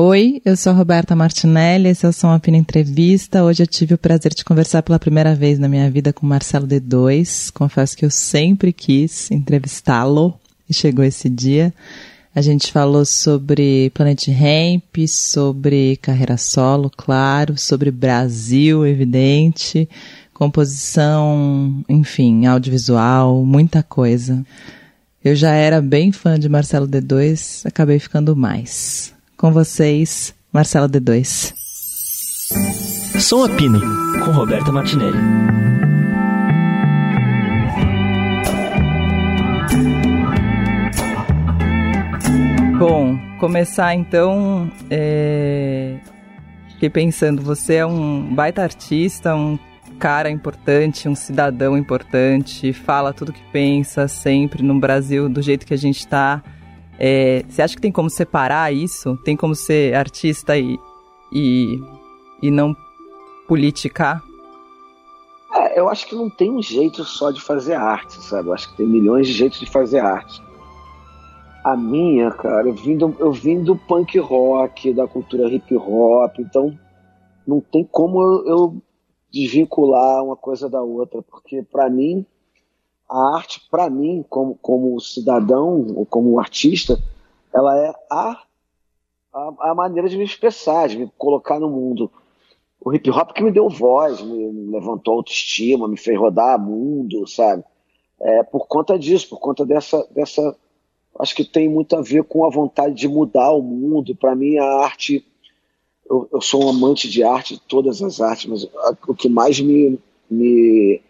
Oi, eu sou Roberta Martinelli, esse é o Som Apina Entrevista. Hoje eu tive o prazer de conversar pela primeira vez na minha vida com Marcelo D2. Confesso que eu sempre quis entrevistá-lo e chegou esse dia. A gente falou sobre Planet Ramp, sobre carreira solo, claro, sobre Brasil, evidente, composição, enfim, audiovisual, muita coisa. Eu já era bem fã de Marcelo D2, acabei ficando mais. Com vocês, Marcelo D2. Som a Pino, com Roberta Martinelli. Bom, começar então. É... Fiquei pensando, você é um baita artista, um cara importante, um cidadão importante, fala tudo que pensa sempre no Brasil do jeito que a gente está. É, você acha que tem como separar isso? Tem como ser artista e, e, e não politicar? É, eu acho que não tem um jeito só de fazer arte, sabe? Eu acho que tem milhões de jeitos de fazer arte. A minha, cara, eu vim do, eu vim do punk rock, da cultura hip hop, então não tem como eu, eu desvincular uma coisa da outra, porque para mim a arte, para mim, como, como cidadão ou como artista, ela é a, a, a, maneira de me expressar, de me colocar no mundo. O hip hop que me deu voz, me levantou autoestima, me fez rodar mundo, sabe? É por conta disso, por conta dessa, dessa. Acho que tem muito a ver com a vontade de mudar o mundo. Para mim, a arte. Eu, eu, sou um amante de arte, todas as artes, mas o que mais me, me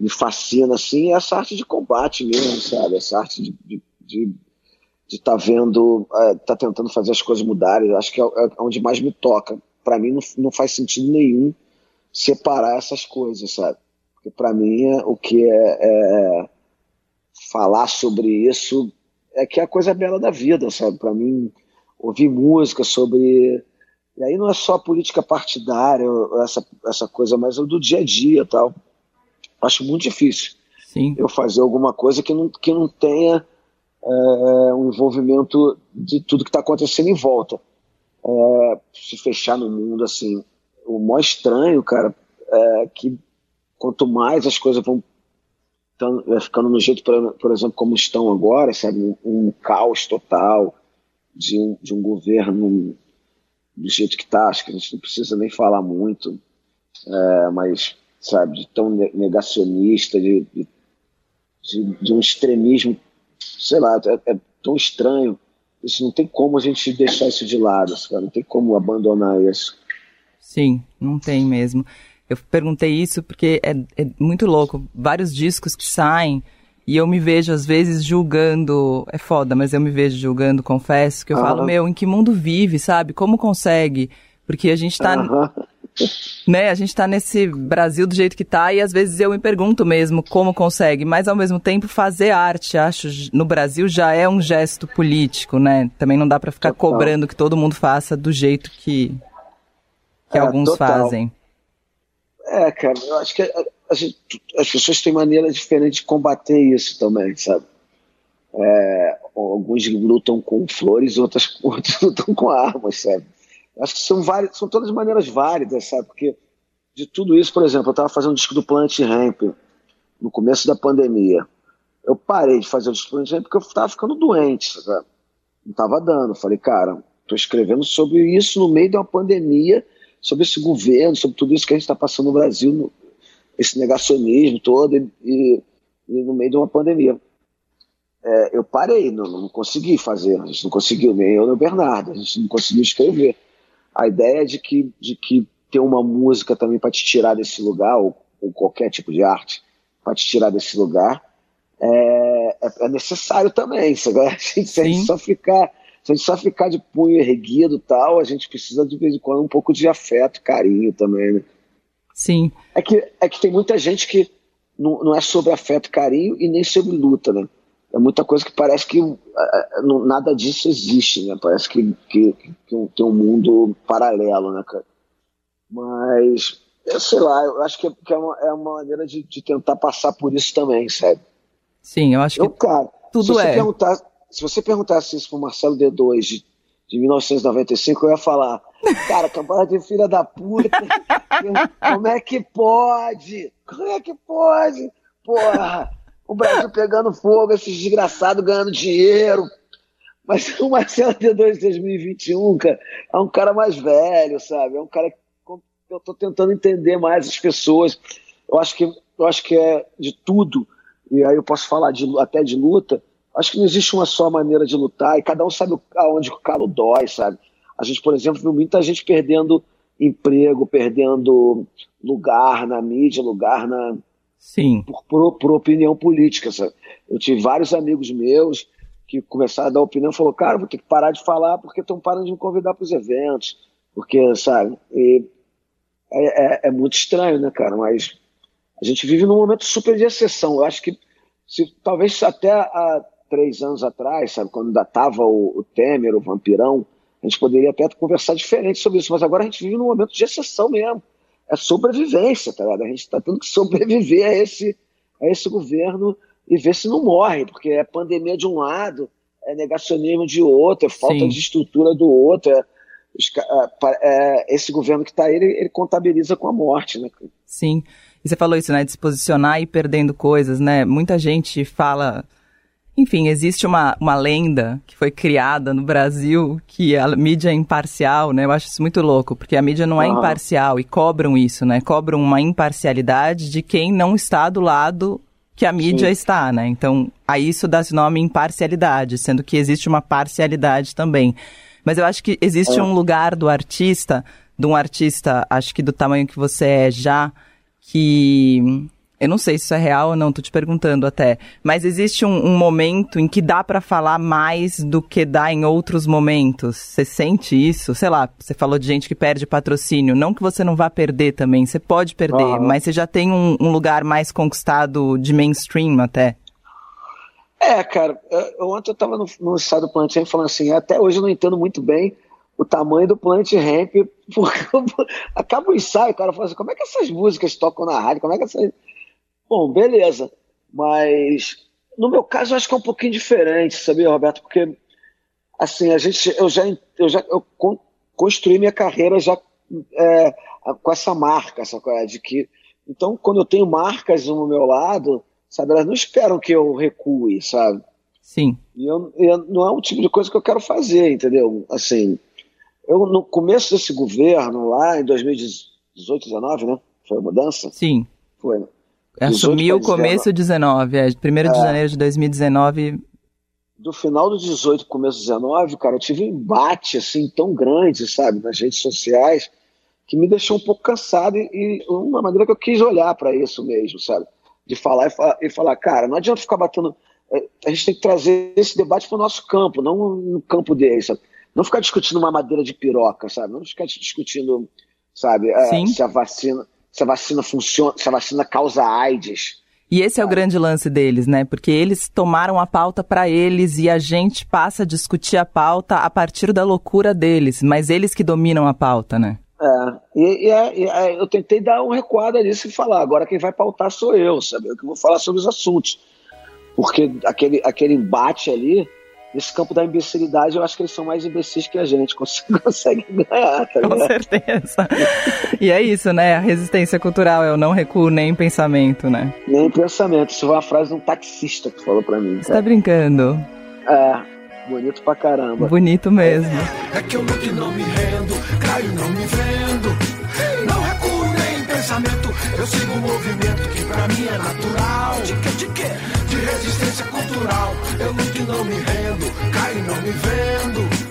me fascina assim é essa arte de combate mesmo, sabe? Essa arte de estar de, de, tá vendo, é, tá tentando fazer as coisas mudarem. Acho que é, é onde mais me toca. Para mim não, não faz sentido nenhum separar essas coisas, sabe? Porque para mim é, o que é, é, falar sobre isso é que é a coisa bela da vida, sabe? Para mim ouvir música sobre e aí não é só política partidária, essa, essa coisa, mas é do dia a dia tal acho muito difícil Sim. eu fazer alguma coisa que não, que não tenha é, um envolvimento de tudo que está acontecendo em volta. É, se fechar no mundo assim. O maior estranho, cara, é que quanto mais as coisas vão tão, é, ficando no jeito, por, por, exemplo, como estão agora, sabe, um, um caos total de um, de um governo do jeito que está, acho que a gente não precisa nem falar muito, é, mas sabe, de tão negacionista, de, de, de, um extremismo, sei lá, é, é, tão estranho. Isso não tem como a gente deixar isso de lado, sabe? não tem como abandonar isso. Sim, não tem mesmo. Eu perguntei isso porque é, é muito louco. Vários discos que saem e eu me vejo às vezes julgando. É foda, mas eu me vejo julgando, confesso, que eu falo, meu, em que mundo vive, sabe? Como consegue? Porque a gente tá né? A gente tá nesse Brasil do jeito que tá e às vezes eu me pergunto mesmo como consegue, mas ao mesmo tempo fazer arte, acho, no Brasil já é um gesto político, né? Também não dá para ficar total. cobrando que todo mundo faça do jeito que, que é, alguns total. fazem. É, cara, eu acho que a, a gente, as pessoas têm maneiras diferentes de combater isso também, sabe? É, alguns lutam com flores, outras, outros lutam com armas, sabe? Acho que são, várias, são todas maneiras válidas, sabe? Porque de tudo isso, por exemplo, eu estava fazendo o disco do Planet Ramp no começo da pandemia. Eu parei de fazer o disco do Planet Ramp porque eu estava ficando doente, sabe? Não estava dando. Falei, cara, estou escrevendo sobre isso no meio de uma pandemia, sobre esse governo, sobre tudo isso que a gente está passando no Brasil, esse negacionismo todo, e, e, e no meio de uma pandemia. É, eu parei, não, não consegui fazer, a gente não conseguiu, nem eu nem o Bernardo, a gente não conseguiu escrever a ideia de que, de que ter uma música também para te tirar desse lugar, ou, ou, qualquer tipo de arte, para te tirar desse lugar, é, é, é necessário também. Se a gente, se a gente só ficar. Se a gente só ficar de punho erguido tal, a gente precisa de vez em quando um pouco de afeto, carinho também, né? Sim. É que, é que tem muita gente que não, não é sobre afeto, carinho e nem sobre luta, né? É muita coisa que parece que uh, nada disso existe, né? Parece que, que, que, tem um mundo paralelo, né, cara? Mas, eu sei lá, eu acho que é, que é, uma, é uma maneira de, de, tentar passar por isso também, sabe? Sim, eu acho eu, que cara, tudo se é. Perguntar, se você perguntasse isso pro Marcelo D2 de, de 1995, eu ia falar, cara, campanha de filha da puta, como é que pode? Como é que pode? Porra, o Brasil pegando fogo, esses desgraçados ganhando dinheiro. Mas o Marcelo D2 de 2021, cara, é um cara mais velho, sabe? É um cara que eu estou tentando entender mais as pessoas. Eu acho que eu acho que é de tudo, e aí eu posso falar de, até de luta. Acho que não existe uma só maneira de lutar, e cada um sabe aonde o calo dói, sabe? A gente, por exemplo, viu muita gente perdendo emprego, perdendo lugar na mídia, lugar na. Sim. Por, por, por opinião política, sabe? Eu tive vários amigos meus que começaram a dar opinião, falou, cara, vou ter que parar de falar porque estão parando de me convidar para os eventos, porque, sabe, e é, é, é, muito estranho, né, cara, mas a gente vive num momento super de exceção, eu acho que se talvez até há três anos atrás, sabe, quando ainda tava o, o Temer, o Vampirão, a gente poderia até conversar diferente sobre isso, mas agora a gente vive num momento de exceção mesmo, é sobrevivência, tá ligado? A gente está tendo que sobreviver a esse, a esse governo e ver se não morre, porque é pandemia de um lado, é negacionismo de outro, é falta Sim. de estrutura do outro. É, é, esse governo que está aí, ele, ele, contabiliza com a morte, né? Sim. E você falou isso, né? De se posicionar e perdendo coisas, né? Muita gente fala. Enfim, existe uma, uma lenda que foi criada no Brasil que a mídia é imparcial, né? Eu acho isso muito louco, porque a mídia não é imparcial e cobram isso, né? Cobram uma imparcialidade de quem não está do lado que a mídia Sim. está, né? Então, a isso dá-se nome imparcialidade, sendo que existe uma parcialidade também. Mas eu acho que existe é. um lugar do artista, de um artista, acho que do tamanho que você é já, que eu não sei se isso é real ou não, tô te perguntando até. Mas existe um, um momento em que dá para falar mais do que dá em outros momentos. Você sente isso? Sei lá, você falou de gente que perde patrocínio. Não que você não vá perder também, você pode perder, uhum. mas você já tem um, um, lugar mais conquistado de mainstream até. É, cara, eu, ontem eu tava no, no estado do Planet Ramp falando assim, até hoje eu não entendo muito bem o tamanho do Planet Ramp, porque acaba o ensaio, o cara fala assim, como é que essas músicas tocam na rádio, como é que essas Bom, beleza. Mas no meu caso eu acho que é um pouquinho diferente, sabia, Roberto? Porque assim, a gente, eu já, eu já eu construí minha carreira já é, com essa marca, essa coisa de que então quando eu tenho marcas no meu lado, sabe, elas não esperam que eu recue, sabe? Sim. E eu, eu, não é um tipo de coisa que eu quero fazer, entendeu? Assim, eu no começo desse governo lá em 2018, 19, né? Foi a mudança? Sim. Foi. Assumiu o começo 19, é, 1 de é, janeiro de 2019. Do final do 18 começo do 19, cara, eu tive um embate assim tão grande, sabe, nas redes sociais, que me deixou um pouco cansado e, e uma maneira que eu quis olhar para isso mesmo, sabe? De falar e, falar e falar, cara, não adianta ficar batendo. É, a gente tem que trazer esse debate para o nosso campo, não no campo deles, sabe? Não ficar discutindo uma madeira de piroca, sabe? Não ficar discutindo, sabe, se a vacina se a vacina funciona, se a vacina causa AIDS. E esse é o grande lance deles, né? Porque eles tomaram a pauta para eles e a gente passa a discutir a pauta a partir da loucura deles, mas eles que dominam a pauta, né? É, e, e, é, e é, eu tentei dar um recuado nisso e falar, agora quem vai pautar sou eu, sabe? Eu que vou falar sobre os assuntos. Porque aquele, aquele embate ali, nesse campo da imbecilidade, eu acho que eles são mais imbecis que a gente, consegue ganhar, tá Com certeza. e é isso, né? A resistência cultural é o não recuo nem em pensamento, né? Nem em pensamento. Isso foi uma frase de um taxista que falou pra mim. Você tá brincando? É, bonito pra caramba. Bonito mesmo. É que eu que não me rendo, caio não me vendo. Não recuo nem em pensamento, eu sigo um movimento que pra mim é natural. De que, de que? resistência cultural. Eu nunca não me rendo,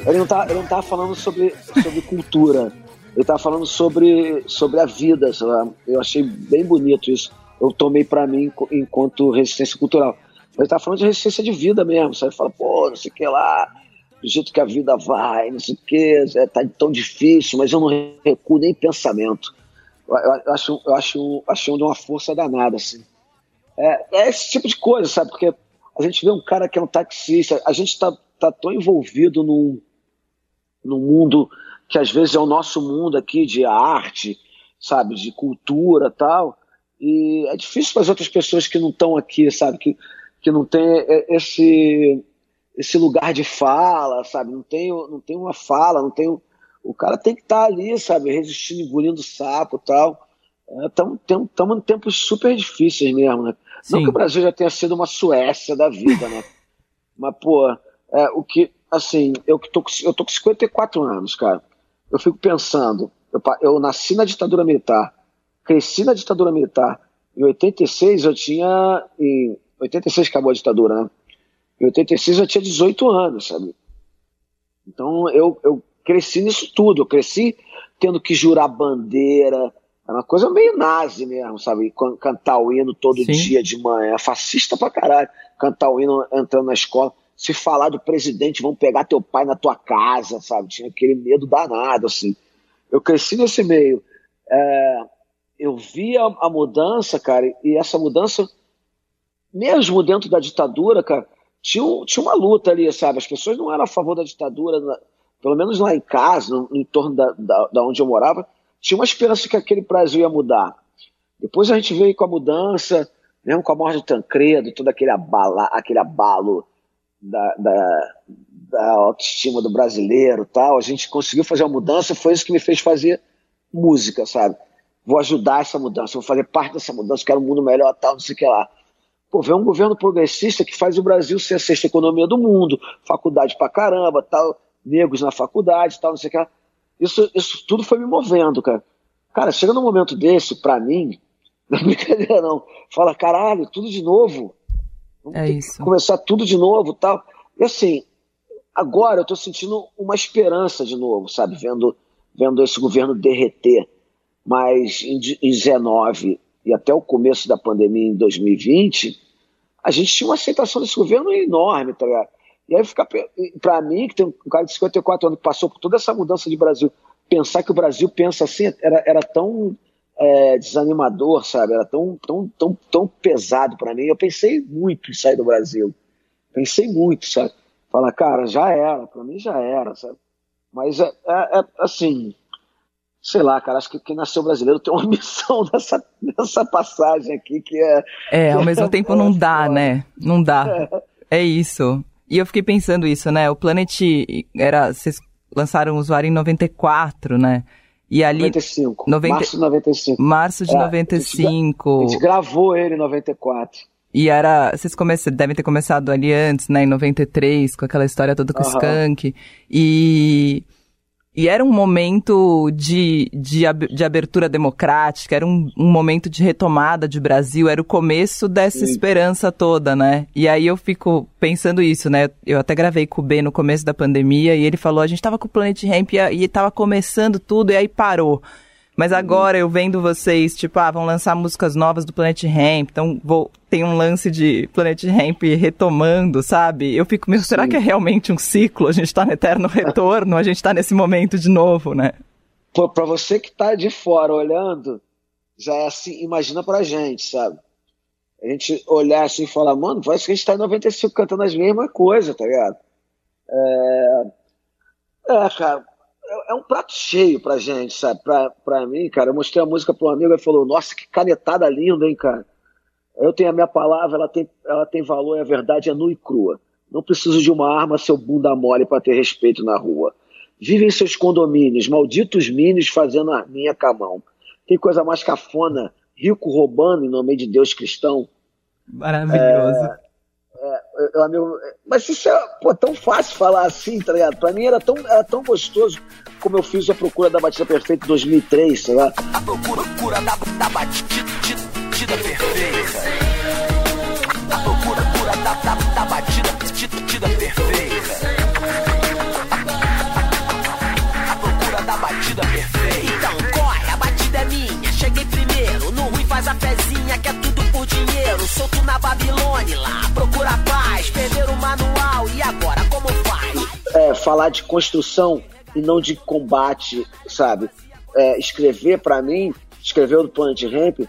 Ele não tá, ele não tá falando sobre, sobre cultura. Ele tá falando sobre, sobre a vida. Sabe? Eu achei bem bonito isso. Eu tomei para mim enquanto resistência cultural. Ele tá falando de resistência de vida mesmo. Sabe? Fala, pô, não sei o que lá, do jeito que a vida vai, não sei o que, é, tá tão difícil, mas eu não recuo nem pensamento. Eu, eu, acho, eu acho, acho de uma força danada, assim. É, é, esse tipo de coisa, sabe? Porque a gente vê um cara que é um taxista, a gente está tá tão envolvido num, num mundo que às vezes é o nosso mundo aqui de arte, sabe? De cultura tal. E é difícil para as outras pessoas que não estão aqui, sabe? Que, que não tem esse, esse lugar de fala, sabe? Não tem, não tem uma fala, não tem. O cara tem que estar tá ali, sabe? Resistindo, engolindo sapo e tal. Estamos é, em tempos super difíceis mesmo, né? Sim. Não que o Brasil já tenha sido uma Suécia da vida, né? Mas, pô, é, o que, assim, eu, tô, eu tô com 54 anos, cara. Eu fico pensando, eu, eu nasci na ditadura militar, cresci na ditadura militar. Em 86 eu tinha. Em 86 acabou a ditadura, né? Em 86 eu tinha 18 anos, sabe? Então eu, eu cresci nisso tudo. Eu cresci tendo que jurar bandeira. Era uma coisa meio nazi mesmo, sabe? Cantar o hino todo Sim. dia de manhã. Fascista pra caralho. Cantar o hino entrando na escola. Se falar do presidente, vão pegar teu pai na tua casa, sabe? Tinha aquele medo danado, assim. Eu cresci nesse meio. É, eu vi a, mudança, cara, e essa mudança, mesmo dentro da ditadura, cara, tinha, tinha uma luta ali, sabe? As pessoas não eram a favor da ditadura, pelo menos lá em casa, no, no entorno da, da, da, onde eu morava, tinha uma esperança que aquele Brasil ia mudar. Depois a gente veio com a mudança, mesmo com a morte do Tancredo, todo aquele, abala, aquele abalo da, da, da autoestima do brasileiro tal, a gente conseguiu fazer uma mudança, foi isso que me fez fazer música, sabe? vou ajudar essa mudança, vou fazer parte dessa mudança, quero um mundo melhor, tal, não sei o que lá. Pô, vem um governo progressista que faz o Brasil ser a sexta economia do mundo, faculdade pra caramba, tal, negros na faculdade, tal, não sei o que lá. Isso, isso tudo foi me movendo, cara. Cara, chega num momento desse, pra mim, não é brincadeira não, fala, caralho, tudo de novo. Vamos é isso. começar tudo de novo, tal. E assim, agora eu tô sentindo uma esperança de novo, sabe? Vendo, vendo esse governo derreter mas em 2019 e até o começo da pandemia em 2020, a gente tinha uma aceitação desse governo enorme, tá ligado? E aí fica para mim, que tem um cara de 54 anos que passou por toda essa mudança de Brasil, pensar que o Brasil pensa assim era, era tão é, desanimador, sabe? Era tão, tão, tão, tão pesado para mim. Eu pensei muito em sair do Brasil. Pensei muito, sabe? Falar, cara, já era, para mim já era, sabe? Mas é, é, é assim, sei lá, cara, acho que quem nasceu brasileiro tem uma missão nessa, nessa passagem aqui que é. É, ao mesmo é, tempo não dá, né? Não dá. É. é. isso. E eu fiquei pensando isso, né? O Planet era. Vocês lançaram o usuário em 94, né? E ali. 95. 90... Março de 95. Março de é, 95. A gente, a gente gravou ele em 94. E era. Vocês come... devem ter começado ali antes, né? Em 93, com aquela história toda com o Skank. E. E era um momento de, de, de abertura democrática, era um, um, momento de retomada de Brasil, era o começo dessa Sim. esperança toda, né? E aí eu fico pensando isso, né? Eu até gravei com o B no começo da pandemia e ele falou, a gente tava com o Planet Ramp e, e tava começando tudo e aí parou. Mas agora eu vendo vocês, tipo, ah, vão lançar músicas novas do Planet Ramp, então vou, tem um lance de Planet Ramp retomando, sabe? Eu fico, meu, Sim. será que é realmente um ciclo? A gente tá no eterno retorno, a gente tá nesse momento de novo, né? Pô, pra você que tá de fora olhando, já é assim, imagina pra gente, sabe? A gente olhar assim e falar, mano, parece que a gente tá em 95 cantando as mesmas coisas, tá ligado? É, é cara, é, é um prato cheio pra gente, sabe? Pra, pra mim, cara, eu mostrei a música pra um amigo e falou, nossa, que canetada linda, hein, cara? Eu tenho a minha palavra, ela tem, ela tem valor e a verdade é nua e crua. Não preciso de uma arma, seu bunda mole para ter respeito na rua. Vive em seus condomínios, malditos minis fazendo a minha camão. Tem coisa mais cafona, rico roubando em nome de Deus cristão. Maravilhoso. É, é, amigo, mas isso é pô, tão fácil falar assim, tá ligado? Pra mim era tão, era tão gostoso como eu fiz a Procura da Batida Perfeita em 2003, sei lá. A procura, procura da, da batida perfeita. A procura, procura da, da, da batida, perfeita. A procura da batida perfeita. Então corre, a batida é minha. Cheguei primeiro, no ruim faz a pezinha que é tudo dinheiro. Solto na Babilônia lá, procura paz. Perder o manual e agora como faz? É, falar de construção e não de combate, sabe? É, escrever para mim, escrever o Planet Ramp,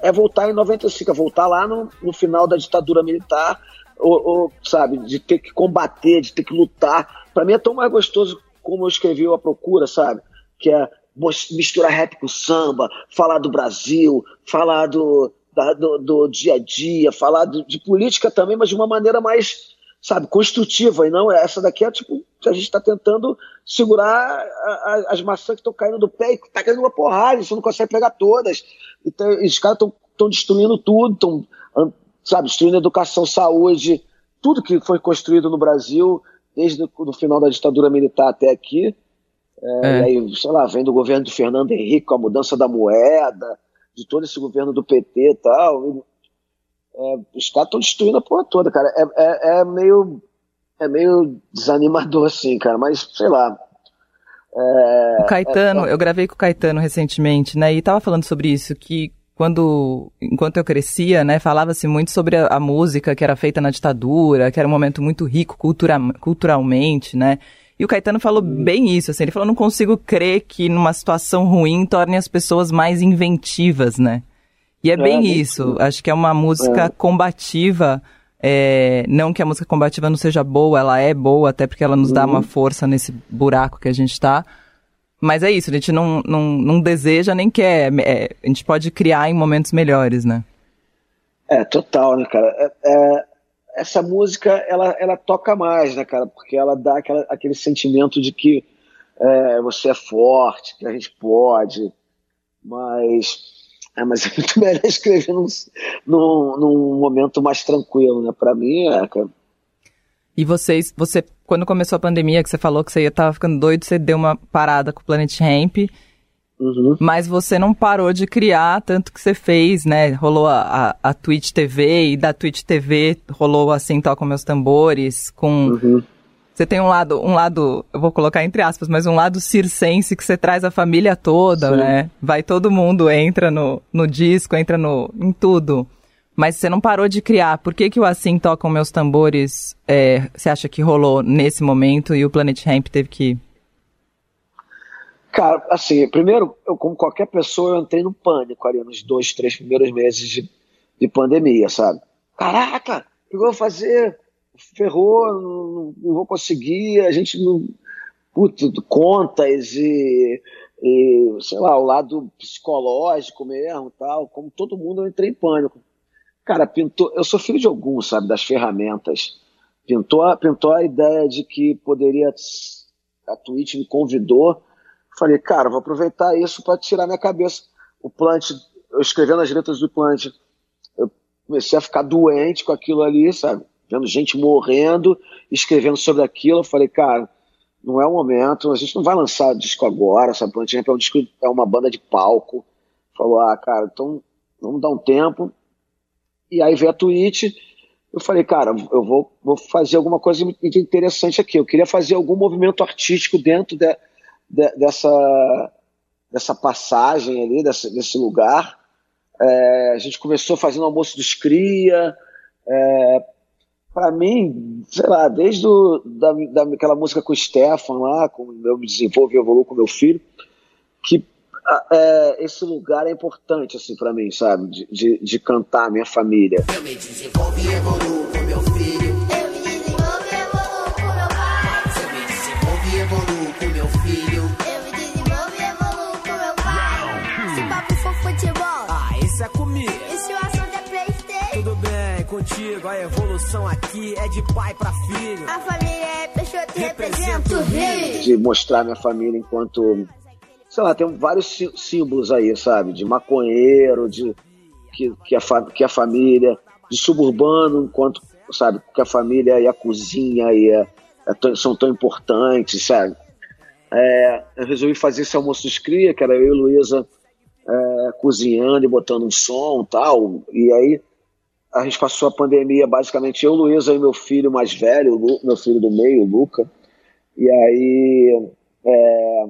é voltar em 95, é voltar lá no, no final da ditadura militar, ou, ou, sabe, de ter que combater, de ter que lutar. Para mim é tão mais gostoso como eu escrevi A Procura, sabe? Que é misturar rap com samba, falar do Brasil, falar do, da, do, do, dia a dia, falar do, de política também, mas de uma maneira mais, sabe, construtiva, e não essa daqui é tipo, a gente está tentando segurar a, a, as maçãs que estão caindo do pé e tá caindo uma porrada, você não consegue pegar todas. Então, os caras estão destruindo tudo, estão, sabe, destruindo educação, saúde, tudo que foi construído no Brasil, desde o final da ditadura militar até aqui. É, é. E aí, sei lá, vem do governo do Fernando Henrique com a mudança da moeda, de todo esse governo do PT e tal. E, é, os caras estão destruindo a porra toda, cara. É, é, é, meio. É meio desanimador, assim, cara, mas sei lá. É, o Caetano, é, eu gravei com o Caetano recentemente, né? E tava falando sobre isso, que quando, enquanto eu crescia, né, falava-se muito sobre a, a, música que era feita na ditadura, que era um momento muito rico cultura, culturalmente, né? E o Caetano falou uhum. bem isso, assim, ele falou, não consigo crer que numa situação ruim torne as pessoas mais inventivas, né? E é, é bem isso, acho que é uma música é. combativa, é, não que a música combativa não seja boa, ela é boa, até porque ela nos dá uma uhum. força nesse buraco que a gente está, mas é isso, a gente não, não, não deseja nem quer. É, a gente pode criar em momentos melhores, né? É, total, né, cara? É, é, essa música, ela, ela toca mais, né, cara? Porque ela dá aquela, aquele sentimento de que é, você é forte, que a gente pode, mas. É, mas é muito melhor escrever num, num, num momento mais tranquilo, né? Pra mim, é, cara. E vocês, você, quando começou a pandemia, que você falou que você ia tava ficando doido, você deu uma parada com o Planet Ramp. Uhum. Mas você não parou de criar, tanto que você fez, né? Rolou a, a, a Twitch TV e da Twitch TV rolou assim, toca meus tambores, com. Uhum. Você tem um lado, um lado, eu vou colocar entre aspas, mas um lado circense que você traz a família toda, Sim. né? Vai todo mundo, entra no, no disco, entra no, em tudo. Mas você não parou de criar. Por que, que o Assim Tocam Meus Tambores é, você acha que rolou nesse momento e o Planet Ramp teve que? Cara, assim, primeiro, eu, como qualquer pessoa, eu entrei no pânico ali nos dois, três primeiros meses de, de pandemia, sabe? Caraca, o que eu vou fazer? Ferrou, não, não vou conseguir, a gente não. Puta, contas e, e, sei lá, o lado psicológico mesmo, tal, como todo mundo, eu entrei em pânico. Cara, pintou. Eu sou filho de alguns, sabe, das ferramentas. Pintou, pintou a ideia de que poderia. A Twitch me convidou. Falei, cara, vou aproveitar isso para tirar minha cabeça. O Plant, eu escrevendo as letras do Plant, eu comecei a ficar doente com aquilo ali, sabe? Vendo gente morrendo, escrevendo sobre aquilo. Eu falei, cara, não é o momento, a gente não vai lançar disco agora, sabe? Plant é um disco, é uma banda de palco. Falou, ah, cara, então vamos dar um tempo e aí veio a Twitch. Eu falei, cara, eu vou, vou fazer alguma coisa interessante aqui. Eu queria fazer algum movimento artístico dentro de, de, dessa, dessa passagem ali, desse, lugar. É, a gente começou fazendo almoço dos cria. É, para mim, sei lá, desde o, da, daquela música com o Stefan lá, com eu me desenvolvo e evoluo com meu filho, que é, esse lugar é importante, assim, para mim, sabe? De, de, de, cantar a minha família. Eu me desenvolvo e evoluo meu filho. Eu me desenvolvo e evoluo com meu pai. Se papo for futebol. Ah, isso é comigo. E se o assunto é Playstation? Tudo bem, contigo. A evolução aqui é de pai pra filho. A família é Peixoto e representa o rio. De mostrar minha família enquanto sei lá, tem vários símbolos aí, sabe? De maconheiro, de que, que, a, que a família, de suburbano, enquanto, sabe, que a família e a cozinha e a, a, são tão importantes, sabe? É, eu resolvi fazer esse almoço dos cria, que era eu e Luísa é, cozinhando e botando um som tal, e aí a gente passou a pandemia basicamente eu, Luísa e meu filho mais velho, meu filho do meio, Luca, e aí é,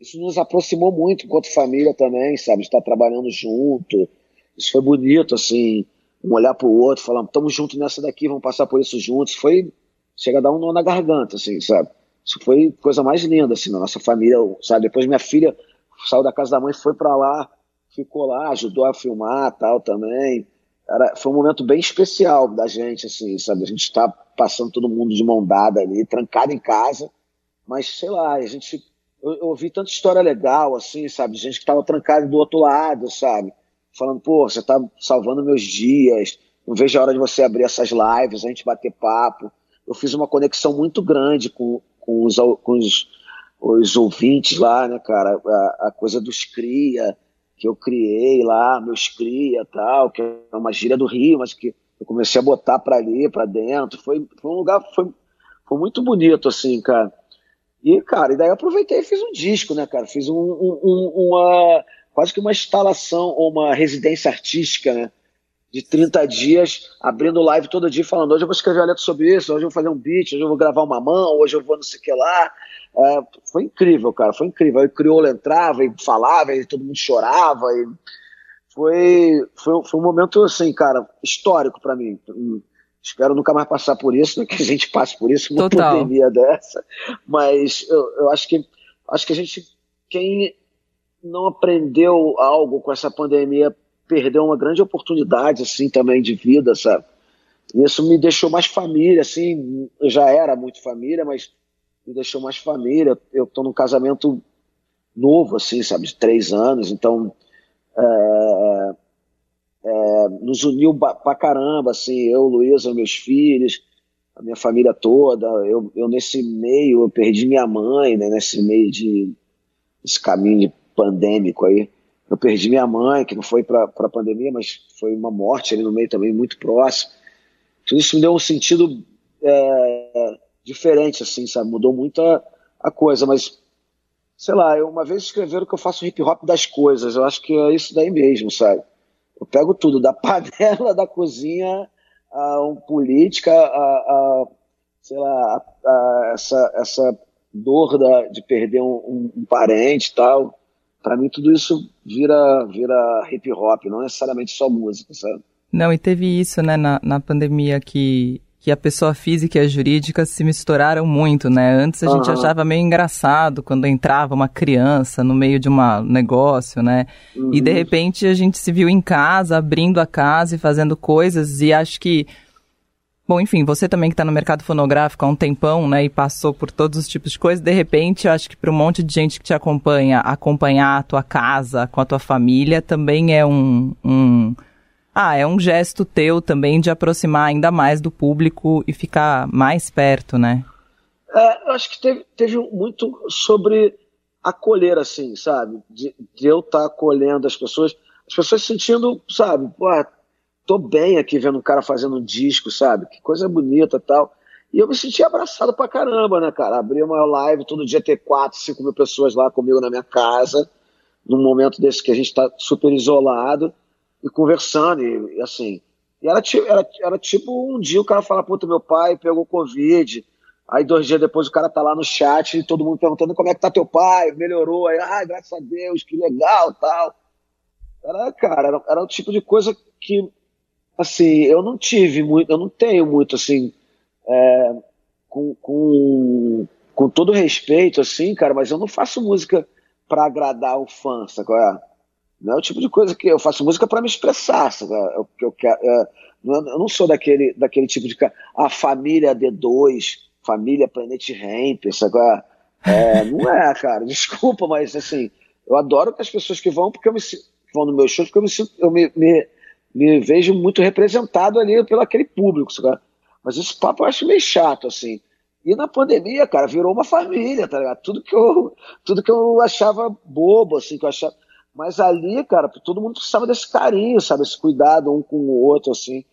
isso nos aproximou muito enquanto família também, sabe? Estar trabalhando junto. Isso foi bonito, assim, um olhar para o outro, falando, estamos juntos nessa daqui, vamos passar por isso juntos. Foi, chega a dar um nó na garganta, assim, sabe? Isso foi coisa mais linda, assim, na nossa família, sabe? Depois minha filha saiu da casa da mãe, foi para lá, ficou lá, ajudou a filmar tal também. Era, foi um momento bem especial da gente, assim, sabe? A gente está passando todo mundo de mão dada ali, trancado em casa, mas sei lá, a gente eu, eu ouvi tanta história legal, assim, sabe? Gente que estava trancada do outro lado, sabe? Falando, pô, você tá salvando meus dias, não vejo a hora de você abrir essas lives, a gente bater papo. eu fiz uma conexão muito grande com, com, os, com os, os ouvintes lá, né, cara? A, a, coisa dos cria, que eu criei lá, meus cria tal, que é uma gíria do Rio, mas que eu comecei a botar para ali, para dentro. Foi, foi um lugar, foi, foi muito bonito, assim, cara. E, cara, e daí eu aproveitei e fiz um disco, né, cara? Fiz um, um, uma, quase que uma instalação ou uma residência artística, né? De 30 dias, abrindo live todo dia, falando: hoje eu vou escrever uma letra sobre isso, hoje eu vou fazer um beat, hoje eu vou gravar uma mão, hoje eu vou não sei o que lá. É, foi incrível, cara, foi incrível. Aí o crioulo entrava e falava, e todo mundo chorava. E foi, foi, foi um momento, assim, cara, histórico para mim. Espero nunca mais passar por isso, né, que a gente passe por isso, uma Total. pandemia dessa. Mas eu, eu acho que acho que a gente, quem não aprendeu algo com essa pandemia, perdeu uma grande oportunidade, assim, também de vida, sabe? Isso me deixou mais família, assim, eu já era muito família, mas me deixou mais família. Eu tô num casamento novo, assim, sabe, de três anos, então é, é, nos uniu pra caramba, assim, eu, Luísa, meus filhos, a minha família toda. Eu, eu nesse meio, eu perdi minha mãe, né, nesse meio de esse caminho pandêmico aí. Eu perdi minha mãe, que não foi para a pandemia, mas foi uma morte ali no meio também, muito próximo. Tudo isso me deu um sentido é, diferente, assim, sabe? Mudou muito a, a coisa, mas sei lá, eu, uma vez escreveram que eu faço hip hop das coisas, eu acho que é isso daí mesmo, sabe? Eu pego tudo, da panela da cozinha a um política, a, a sei lá, a, a essa, essa dor da, de perder um, um, um parente e tal. Para mim tudo isso vira, vira hip hop, não necessariamente só música, sabe? Não, e teve isso, né, na, na pandemia que que a pessoa física e a jurídica se misturaram muito, né? Antes a uhum. gente achava meio engraçado quando entrava uma criança no meio de um negócio, né? Uhum. E de uhum. repente a gente se viu em casa, abrindo a casa e fazendo coisas, e acho que. Bom, enfim, você também que está no mercado fonográfico há um tempão, né, e passou por todos os tipos de coisas, de repente, eu acho que para um monte de gente que te acompanha, acompanhar a tua casa com a tua família também é um, um ah, é um gesto teu também de aproximar ainda mais do público e ficar mais perto, né? É, eu acho que teve, teve muito sobre acolher, assim, sabe? De, de eu estar tá acolhendo as pessoas, as pessoas sentindo, sabe, pô, tô bem aqui vendo um cara fazendo um disco, sabe? Que coisa bonita tal. E eu me senti abraçado pra caramba, né, cara? Abrir uma live, todo dia ter quatro, cinco mil pessoas lá comigo na minha casa, num momento desse que a gente tá super isolado e conversando, e, e assim. E era, era, era tipo um dia o cara fala, puta, meu pai pegou Covid. Aí dois dias depois o cara tá lá no chat e todo mundo perguntando como é que tá teu pai, melhorou, aí, ah, graças a Deus, que legal, tal. Era, cara, era, era o tipo de coisa que, assim, eu não tive muito, eu não tenho muito, assim, é, com, com, com todo respeito, assim, cara, mas eu não faço música para agradar o fã, sabe? É? Não é o tipo de coisa que eu faço música para me expressar. Sabe? Eu, eu, eu, é, eu, não sou daquele, daquele tipo de cara. A família D2, família Planet Ramp, sabe? É, não é, cara. Desculpa, mas assim, eu adoro que as pessoas que vão, porque eu me, vão no meu show, porque eu me, eu me, me, me vejo muito representado ali pelo aquele público? Mas esse papo eu acho meio chato, assim. E na pandemia, cara, virou uma família, tá ligado? Tudo que eu, tudo que eu achava bobo, assim, que eu achava mas ali, cara, todo mundo precisava desse carinho, sabe? Esse cuidado um com o outro, assim.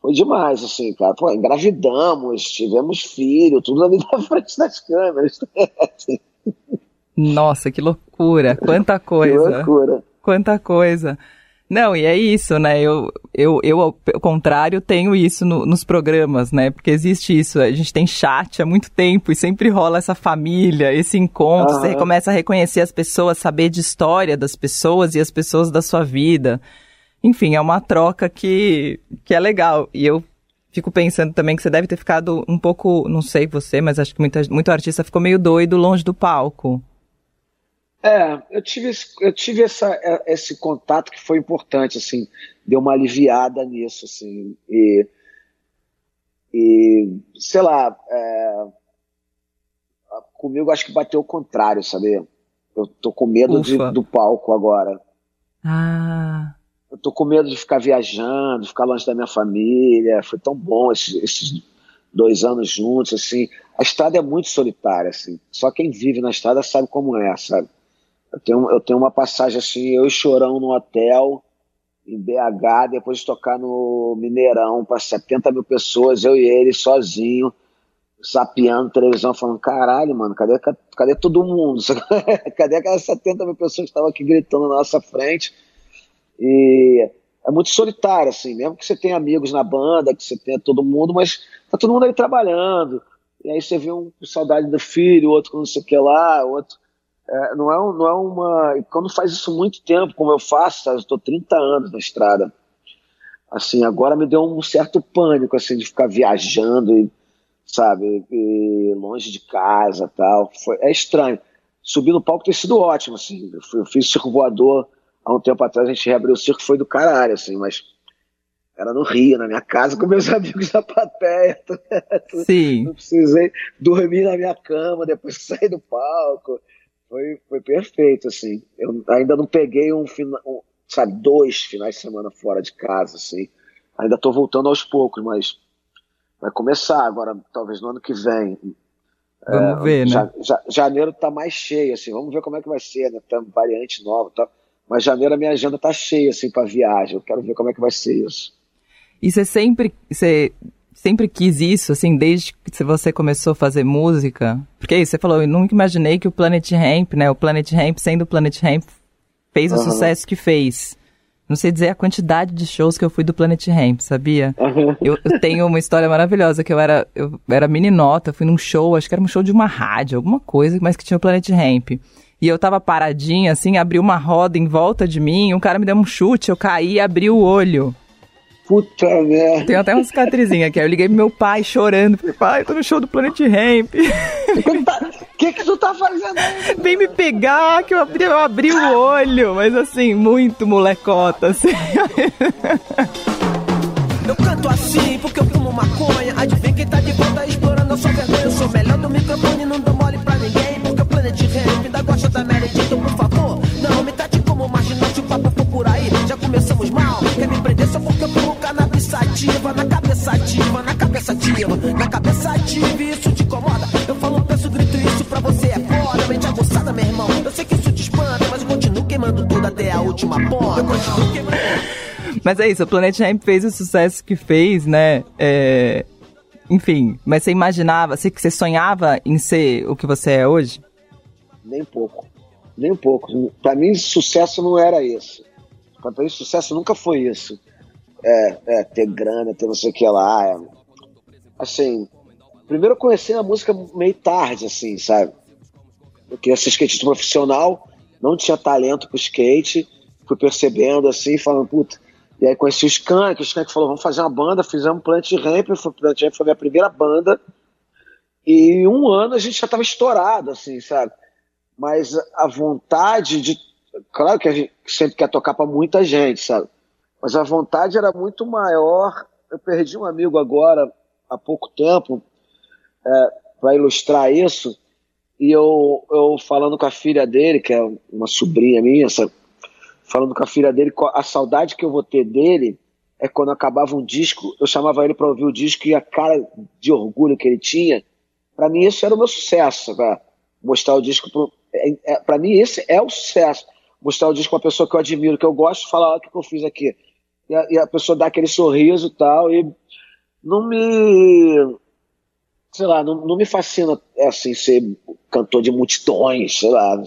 Foi demais, assim, cara. Pô, engravidamos, tivemos filho, tudo ali na frente das câmeras. Nossa, que loucura! Quanta coisa! Que loucura! Quanta coisa! Não, e é isso, né? Eu, eu, eu ao contrário, tenho isso no, nos programas, né? Porque existe isso, a gente tem chat há muito tempo e sempre rola essa família, esse encontro, uhum. você começa a reconhecer as pessoas, saber de história das pessoas e as pessoas da sua vida. Enfim, é uma troca que, que é legal. E eu fico pensando também que você deve ter ficado um pouco, não sei você, mas acho que muita, muito artista ficou meio doido longe do palco. É, eu tive, eu tive essa, é, esse contato que foi importante, assim, deu uma aliviada nisso, assim, e, e sei lá, é, comigo acho que bateu o contrário, sabe? Eu tô com medo de, do palco agora. Ah. Eu tô com medo de ficar viajando, ficar longe da minha família. Foi tão bom esses, esses dois anos juntos, assim. A estrada é muito solitária, assim. Só quem vive na estrada sabe como é, sabe? Eu tenho, eu tenho uma passagem assim, eu e Chorão no hotel, em BH, depois de tocar no Mineirão para 70 mil pessoas, eu e ele sozinho, sapeando televisão, falando: caralho, mano, cadê, cadê todo mundo? cadê aquelas 70 mil pessoas que estavam aqui gritando na nossa frente? E é muito solitário, assim, mesmo que você tenha amigos na banda, que você tenha todo mundo, mas tá todo mundo aí trabalhando. E aí você vê um com saudade do filho, outro com não sei o que lá, outro. É, não, é, não é uma. Quando faz isso muito tempo, como eu faço, sabe? eu estou 30 anos na estrada. Assim, agora me deu um certo pânico, assim, de ficar viajando e, sabe, e longe de casa tal. Foi, é estranho. Subir no palco tem sido ótimo, assim. Eu, fui, eu fiz circo voador há um tempo atrás, a gente reabriu o circo, foi do caralho, assim, mas era no Rio, na minha casa, com meus amigos da plateia. Sim. Não precisei dormir na minha cama depois de sair do palco. Foi, foi perfeito, assim. Eu ainda não peguei um, um, sabe, dois finais de semana fora de casa, assim. Ainda estou voltando aos poucos, mas vai começar agora, talvez no ano que vem. Vamos é, ver, né? Ja, janeiro tá mais cheio, assim. Vamos ver como é que vai ser, né? Tem variante nova, tá? Mas janeiro a minha agenda tá cheia, assim, para viagem. Eu quero ver como é que vai ser isso. E você sempre, você sempre quis isso, assim, desde que você começou a fazer música? Porque aí você falou, eu nunca imaginei que o Planet Ramp, né, o Planet Ramp sendo o Planet Ramp, fez uhum. o sucesso que fez. Não sei dizer a quantidade de shows que eu fui do Planet Ramp, sabia? Uhum. Eu, eu, tenho uma história maravilhosa, que eu era, eu era meninota, fui num show, acho que era um show de uma rádio, alguma coisa, mas que tinha o Planet Ramp. E eu tava paradinha, assim, abri uma roda em volta de mim, um cara me deu um chute, eu caí e abri o olho. Puta merda. Tem até uma cicatrizinha aqui. Aí eu liguei pro meu pai chorando. Falei, pai, eu tô no show do Planet Ramp. O tá, que, que tu tá fazendo aí? Vem me pegar, que eu abri, eu abri o olho. Mas assim, muito molecota, assim. Eu canto assim porque eu fumo maconha. Adivinha quem tá de volta explorando a sua vergonha. Eu sou melhor cannabis sativa. Na cabeça ativa, na cabeça ativa. Na cabeça ativa, isso te incomoda. Eu falo, peço, grito isso pra você é foda. Mente aguçada, meu irmão. Eu sei que isso te espanta, mas eu continuo queimando tudo até a última ponta. Eu continuo queimando. Mas é isso, o Planet Ramp fez o sucesso que fez, né? É... Enfim, mas você imaginava, você, você sonhava em ser o que você é hoje? Nem um pouco. Nem um pouco. Para mim, sucesso não era isso. Para mim, sucesso nunca foi isso. É, é, ter grana, ter não sei o que lá. É. Assim, primeiro eu conheci a música meio tarde, assim, sabe? Eu queria ser skatista profissional, não tinha talento pro skate, fui percebendo assim, falando, puta, e aí conheci o Skank, o Skank falou, vamos fazer uma banda, fizemos Plant Ramp, Plant Ramp foi a minha primeira banda, e em um ano a gente já estava estourado, assim, sabe? Mas a vontade de... Claro que a gente sempre quer tocar para muita gente, sabe? Mas a vontade era muito maior. Eu perdi um amigo agora, há pouco tempo, é, para ilustrar isso, e eu, eu falando com a filha dele, que é uma sobrinha minha, sabe? falando com a filha dele, a saudade que eu vou ter dele é quando acabava um disco, eu chamava ele para ouvir o disco e a cara de orgulho que ele tinha, para mim isso era o meu sucesso, mostrar o disco para é, é, mim esse é o sucesso, mostrar o disco para uma pessoa que eu admiro, que eu gosto, falar o que eu fiz aqui e a, e a pessoa dá aquele sorriso e tal e não me sei lá, não, não me fascina assim ser cantor de multidões, sei lá,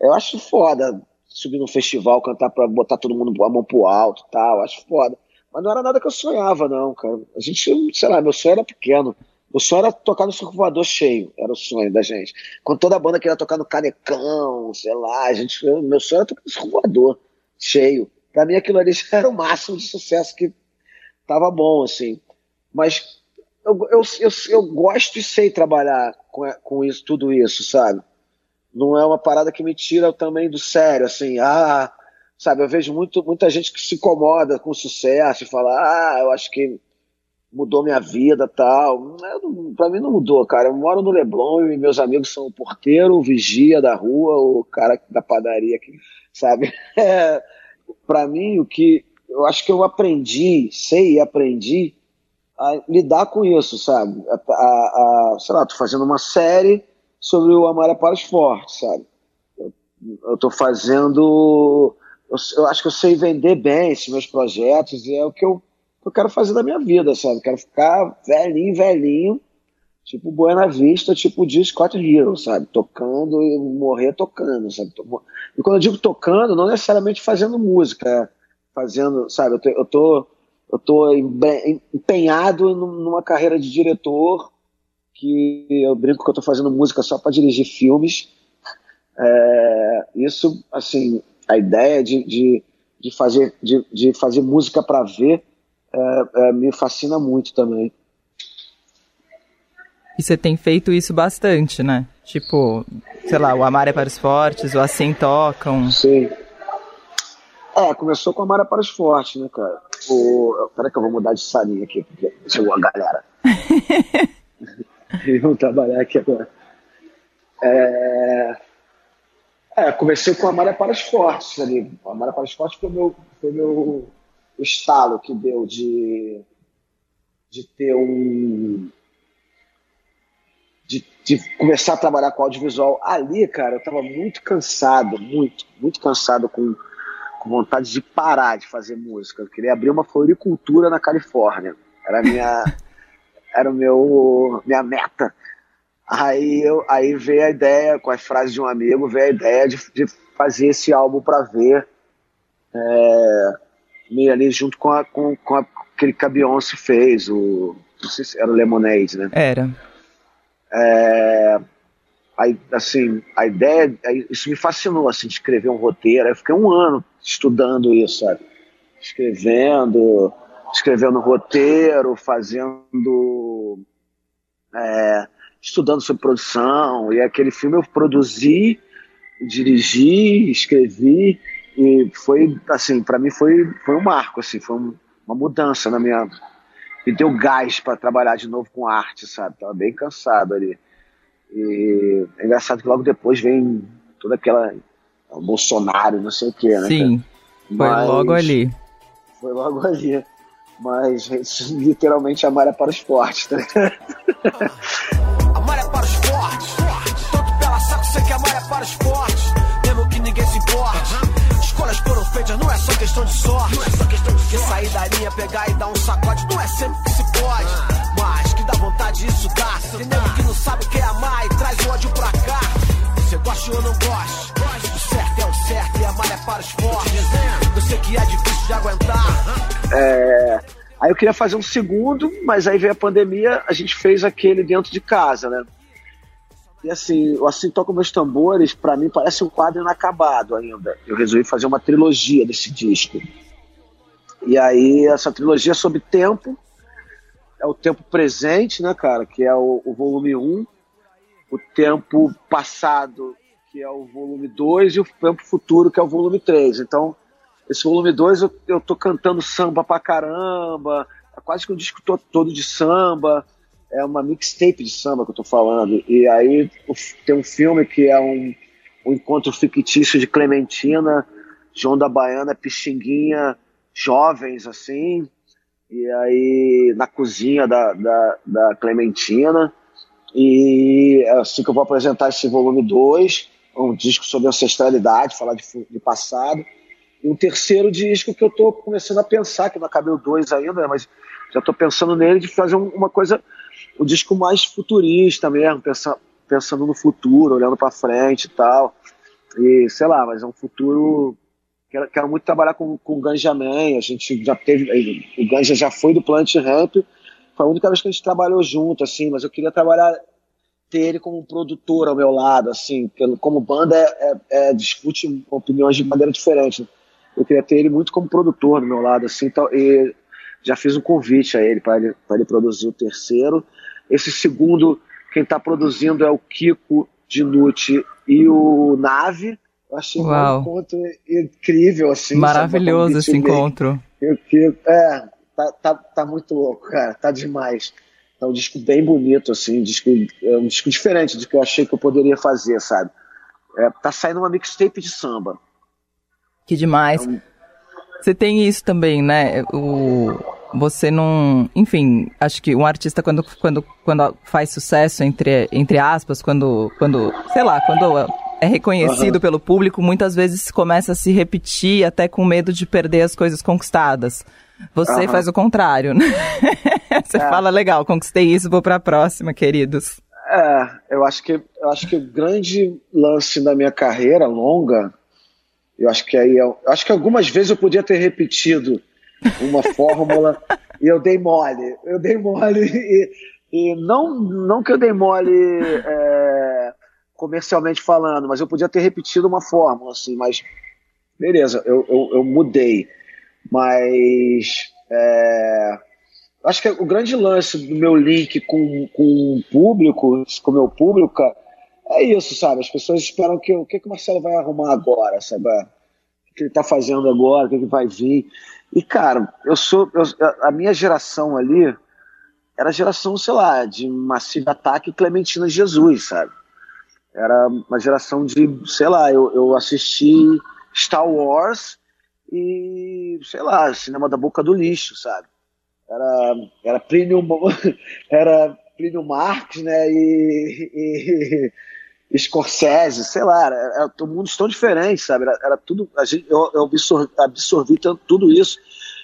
eu acho foda subir num festival, cantar pra botar todo mundo a mão pro alto e tal, acho foda. Mas não era nada que eu sonhava, não, cara. A gente, sei lá, meu sonho era pequeno. O sonho era tocar no circulador cheio, era o sonho da gente. Quando toda a banda queria tocar no Canecão, sei lá, a gente, meu sonho era tocar no circulador cheio. Pra mim aquilo ali já era o máximo de sucesso que tava bom, assim. Mas eu, eu, eu, eu gosto e sei trabalhar com, com isso, tudo isso, sabe? não é uma parada que me tira também do sério, assim, ah, sabe, eu vejo muito, muita gente que se incomoda com o sucesso e fala, ah, eu acho que mudou minha vida tal. Para mim não mudou, cara. Eu moro no Leblon e meus amigos são o porteiro, o vigia da rua, o cara da padaria, aqui, sabe? É, para mim, o que eu acho que eu aprendi, sei e aprendi, a lidar com isso, sabe? A, a, a, sei lá, tô fazendo uma série sobre o Amar é para os Fortes, sabe? Eu, eu tô fazendo. Eu, eu, acho que eu sei vender bem esses meus projetos e é o que eu, eu quero fazer da minha vida, sabe? Quero ficar velhinho, velhinho, tipo Buena Vista, tipo de Scott Hero, sabe? Tocando e morrer tocando, sabe? E quando eu digo tocando, não necessariamente fazendo música, é fazendo, sabe? Eu tô, eu tô eu estou empenhado numa carreira de diretor, que eu brinco que eu estou fazendo música só para dirigir filmes. É, isso, assim, a ideia de, de, de fazer, de, de fazer música para ver é, é, me fascina muito também. E você tem feito isso bastante, né? Tipo, sei lá, o Amar é para os Fortes, o Assim Tocam. Sim. É, começou com a Mara para os Fortes, né, cara? O... Peraí que eu vou mudar de salinha aqui, porque chegou a galera. Eles vão trabalhar aqui agora. É... é, comecei com a Mara para os Fortes ali. A Mara para os Fortes foi meu, foi meu estalo que deu de, de ter um. De, começar a trabalhar com audiovisual ali, cara, eu tava muito cansado, muito, muito cansado com com vontade de parar de fazer música. Eu queria abrir uma floricultura na Califórnia. Era minha era o meu minha meta. Aí eu aí veio a ideia com as frases de um amigo, veio a ideia de, de fazer esse álbum para ver é, meio ali junto com, a, com, com aquele que a Beyoncé fez, o não sei se era o Lemonade, né? Era. Aí, assim, a ideia, isso me fascinou, assim, de escrever um roteiro. Eu fiquei um ano estudando isso, sabe? Escrevendo, escrevendo roteiro, fazendo. É, estudando sobre produção. E aquele filme eu produzi, dirigi, escrevi. E foi, assim, para mim foi, foi um marco, assim, foi um, uma mudança na minha. Me deu gás para trabalhar de novo com arte, sabe? Tava bem cansado ali. E é engraçado que logo depois vem toda aquela o Bolsonaro, não sei o que, né? Sim, foi Mas, logo ali. Foi logo ali. Mas literalmente amar é para o esporte, tá Amar é para o esporte. Tanto pela saco, sei que amar é para o esporte. Mesmo que ninguém se importe. Escolhas foram feitas, não é só questão de sorte. Não é só questão de sorte. Que sair da linha, pegar e dar um sacode, não é sempre que se pode. Mas que dá vontade, isso dá. Tem nego que não sabe o que é amar e traz o ódio pra cá. Você gosta ou não gosta? certo é o certo e a malha para os fortes. Eu sei que é difícil de aguentar. É. Aí eu queria fazer um segundo, mas aí veio a pandemia, a gente fez aquele dentro de casa, né? E assim, o Assim Toca Meus Tambores, para mim, parece um quadro inacabado ainda. Eu resolvi fazer uma trilogia desse disco. E aí, essa trilogia é sobre tempo, é o tempo presente, né, cara, que é o, o volume 1, o tempo passado, que é o volume 2, e o Tempo Futuro, que é o volume 3. Então, esse volume 2 eu, eu tô cantando samba pra caramba, é quase que um disco todo, todo de samba, é uma mixtape de samba que eu tô falando. E aí tem um filme que é um, um encontro fictício de Clementina, João da Baiana, Pixinguinha, jovens assim, e aí na cozinha da, da, da Clementina. E é assim que eu vou apresentar esse volume 2 um disco sobre ancestralidade, falar de, de passado. E um terceiro disco que eu estou começando a pensar, que não acabei o dois ainda, mas já estou pensando nele, de fazer um, uma coisa, um disco mais futurista mesmo, pensa, pensando no futuro, olhando para frente e tal. E sei lá, mas é um futuro. Quero, quero muito trabalhar com, com o Ganja Man, a gente já teve. O Ganja já foi do Plant Ramp, foi a única vez que a gente trabalhou junto, assim, mas eu queria trabalhar ter ele como produtor ao meu lado, assim, como banda é, é, é, discute opiniões de maneira diferente. Eu queria ter ele muito como produtor do meu lado, assim, então, e já fiz um convite a ele para ele, ele produzir o terceiro. Esse segundo, quem está produzindo é o Kiko Dinucci e o Nave. Eu achei Uau. um encontro incrível, assim. Maravilhoso esse encontro. Eu, é, tá, tá, tá muito louco, cara, tá demais. É um disco bem bonito, assim, um disco, é um disco diferente do que eu achei que eu poderia fazer, sabe? É, tá saindo uma mixtape de samba. Que demais. É um... Você tem isso também, né? O, você não. Enfim, acho que um artista, quando, quando, quando faz sucesso, entre, entre aspas, quando, quando. Sei lá, quando é reconhecido uhum. pelo público, muitas vezes começa a se repetir, até com medo de perder as coisas conquistadas. Você uhum. faz o contrário, né? Você é. fala, legal, conquistei isso, vou para a próxima, queridos. É, eu acho que eu acho que o grande lance da minha carreira longa, eu acho que aí eu, eu acho que algumas vezes eu podia ter repetido uma fórmula e eu dei mole. Eu dei mole e, e não, não que eu dei mole é, comercialmente falando, mas eu podia ter repetido uma fórmula, assim, mas beleza, eu, eu, eu mudei. Mas é, acho que o grande lance do meu link com, com o público, com o meu público, é isso, sabe? As pessoas esperam que o que, que o Marcelo vai arrumar agora, sabe? O que ele está fazendo agora, o que, que vai vir. E, cara, eu sou. Eu, a minha geração ali era a geração, sei lá, de Massive Ataque e Clementina Jesus, sabe? Era uma geração de, sei lá, eu, eu assisti Star Wars e, sei lá, cinema da boca do lixo, sabe? Era, era Plínio, era Plínio Marx, né? E, e Scorsese, sei lá, era, era mundos tão diferentes, sabe? Era, era tudo. A gente, eu, eu absorvi, absorvi tanto, tudo isso.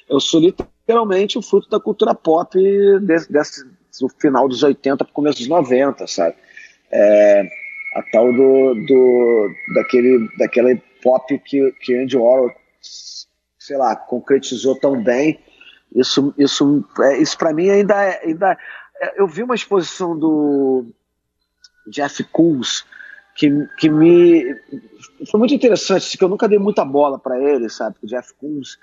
Eu sou literalmente o fruto da cultura pop desse, desse, do final dos 80 para o começo dos 90, sabe? É, a tal do, do daquele, daquele pop que, que Andy Warhol, sei lá, concretizou tão bem. Isso, isso, é, isso para mim ainda, é, ainda é, eu vi uma exposição do Jeff Koons que, que me foi muito interessante, que eu nunca dei muita bola para ele, sabe, o Jeff Koons.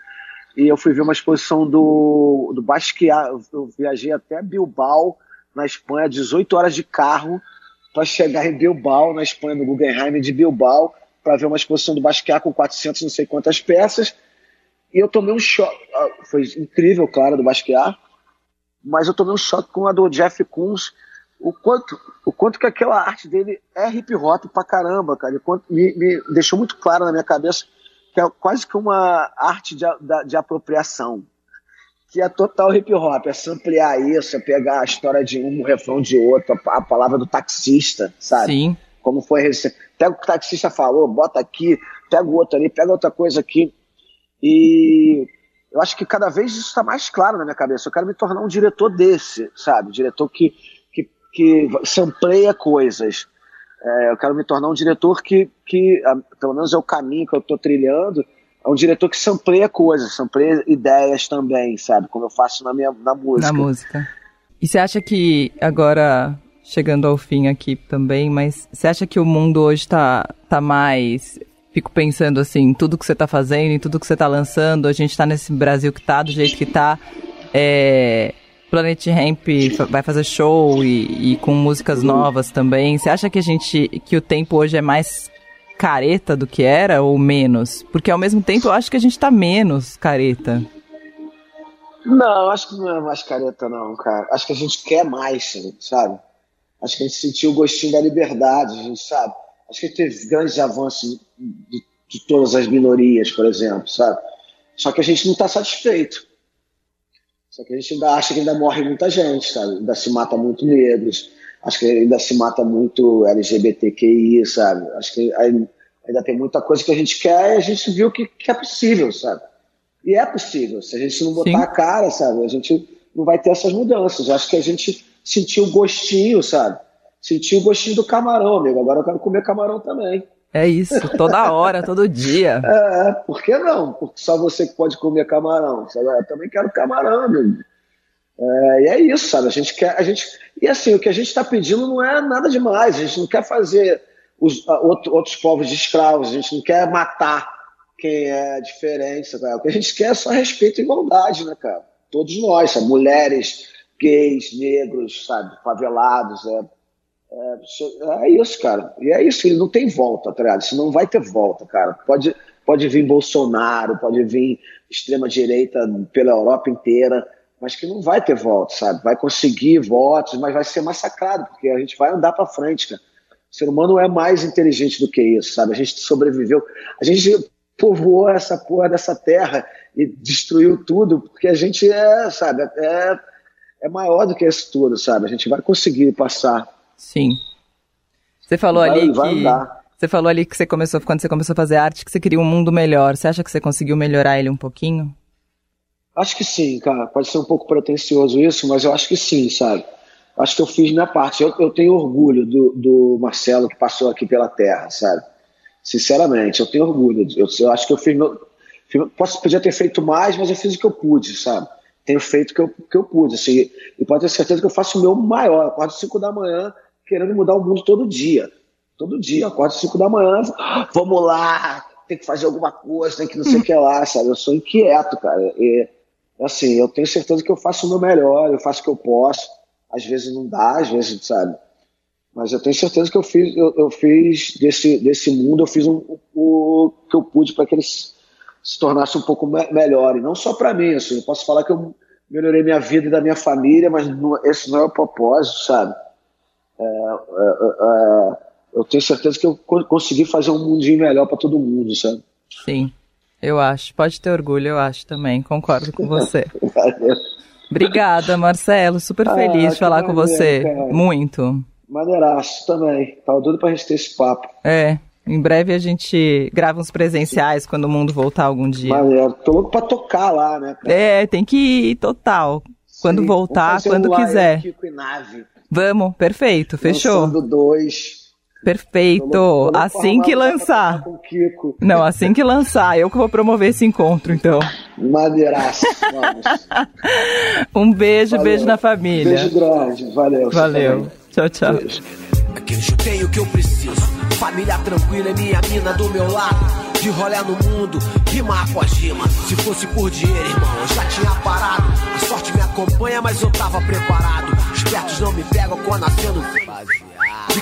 E eu fui ver uma exposição do, do Basquiat, eu viajei até Bilbao, na Espanha, 18 horas de carro, para chegar em Bilbao, na Espanha, no Guggenheim de Bilbao, para ver uma exposição do Basquiat com 400 não sei quantas peças. E eu tomei um choque. Ah, foi incrível, claro, do Basquiat, mas eu tomei um choque com a do Jeff Koons. O quanto, o quanto que aquela arte dele é hip hop pra caramba, cara. quanto, me, me deixou muito claro na minha cabeça que é quase que uma arte de, de, de apropriação que é total hip hop, é samplear isso, é pegar a história de um, o refrão de outro, a, palavra do taxista, sabe? Sim. Como foi Pega o que o taxista falou, bota aqui, pega o outro ali, pega outra coisa aqui. E eu acho que cada vez isso está mais claro na minha cabeça. Eu quero me tornar um diretor desse, sabe? Diretor que, que, que sampleia coisas. É, eu quero me tornar um diretor que, que, pelo menos é o caminho que eu estou trilhando, é um diretor que sampleia coisas, sampleia ideias também, sabe? Como eu faço na minha na música. Na música. E você acha que agora chegando ao fim aqui também, mas você acha que o mundo hoje está tá mais fico pensando assim, tudo que você está fazendo e tudo que você está lançando, a gente está nesse Brasil que está do jeito que está. É, Planet Ramp vai fazer show e, e, com músicas novas também. Você acha que a gente que o tempo hoje é mais careta do que era ou menos? Porque ao mesmo tempo eu acho que a gente tá menos careta. Não, acho que não é mais careta, não, cara. Acho que a gente quer mais, sabe? Acho que a gente sentiu o gostinho da liberdade, a gente sabe. Acho que teve grandes avanços de, de todas as minorias, por exemplo, sabe? Só que a gente não está satisfeito. Só que a gente ainda acha que ainda morre muita gente, sabe? Ainda se mata muito negros, acho que ainda se mata muito LGBTQI, sabe? Acho que ainda tem muita coisa que a gente quer e a gente viu que, que é possível, sabe? E é possível. Se a gente não botar Sim. a cara, sabe? A gente não vai ter essas mudanças. Acho que a gente sentiu o gostinho, sabe? Sentiu o gostinho do camarão, amigo. Agora eu quero comer camarão também. É isso, toda hora, todo dia. É, por que não? Porque só você que pode comer camarão. Sabe? Eu também quero camarão, amigo. É, e é isso, sabe? A gente quer. A gente, e assim, o que a gente está pedindo não é nada demais. A gente não quer fazer os, outro, outros povos de escravos, a gente não quer matar quem é diferente. Sabe? O que a gente quer é só respeito e igualdade, né, cara? Todos nós, sabe? mulheres, gays, negros, sabe? Favelados. É, é, é, isso, cara. E é isso, ele não tem volta, tá ligado? Isso não vai ter volta, cara. Pode, pode vir Bolsonaro, pode vir extrema-direita pela Europa inteira mas que não vai ter volta, sabe? Vai conseguir votos, mas vai ser massacrado, porque a gente vai andar para frente, cara. O ser humano é mais inteligente do que isso, sabe? A gente sobreviveu. A gente povoou essa porra dessa terra e destruiu tudo, porque a gente é, sabe, é, é maior do que isso tudo, sabe? A gente vai conseguir passar. Sim. Você falou vai, ali vai que andar. você falou ali que você começou quando você começou a fazer arte que você queria um mundo melhor. Você acha que você conseguiu melhorar ele um pouquinho? Acho que sim, cara. Pode ser um pouco pretencioso isso, mas eu acho que sim, sabe? Acho que eu fiz minha parte. Eu, eu tenho orgulho do, do Marcelo que passou aqui pela Terra, sabe? Sinceramente, eu tenho orgulho. Eu, eu acho que eu fiz meu. Posso, podia ter feito mais, mas eu fiz o que eu pude, sabe? Tenho feito o que eu, que eu pude. Assim, e pode ter certeza que eu faço o meu maior. Acordo às 5 da manhã querendo mudar o mundo todo dia. Todo dia. Acordo às 5 da manhã, vamos lá, tem que fazer alguma coisa, tem que não sei o que lá, sabe? Eu sou inquieto, cara. E, assim, eu tenho certeza que eu faço o meu melhor, eu faço o que eu posso. Às vezes não dá, às vezes, sabe? Mas eu tenho certeza que eu fiz, eu, eu fiz desse, desse mundo, eu fiz um, o que eu pude para que ele se, se tornasse um pouco me melhor. E não só para mim, assim, eu posso falar que eu melhorei minha vida e da minha família, mas não, esse não é o propósito, sabe? É, é, é, é eu tenho certeza que eu consegui fazer um mundinho melhor para todo mundo, sabe? Sim. Eu acho, pode ter orgulho, eu acho também, concordo com você. Obrigada, Marcelo, super ah, feliz de falar maneiro, com você, cara. muito. Maneiraço também, tava doido pra gente ter esse papo. É, em breve a gente grava uns presenciais quando o mundo voltar algum dia. Maneiro, tô louco pra tocar lá, né? Cara? É, tem que ir total, quando Sim, voltar, quando quiser. Kiko e Nave. Vamos, perfeito, fechou. Lançando dois Perfeito. assim que lançar. Não, assim que lançar. Eu que vou promover esse encontro, então. Madeiraço. um beijo, valeu. beijo na família. Beijo grande. Valeu. Valeu. Tchau, tchau. Beijo. eu tenho o que eu preciso. Família tranquila é minha mina do meu lado. De rolé no mundo, rimar com a gima. Se fosse por dinheiro, irmão, eu já tinha parado. A sorte me acompanha, mas eu tava preparado. Espertos não me pegam quando acendo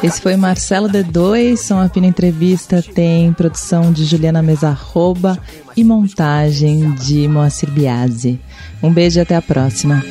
esse foi Marcelo D2, São Apina Entrevista tem produção de Juliana Mesarroba e montagem de Moacir Biasi. Um beijo e até a próxima.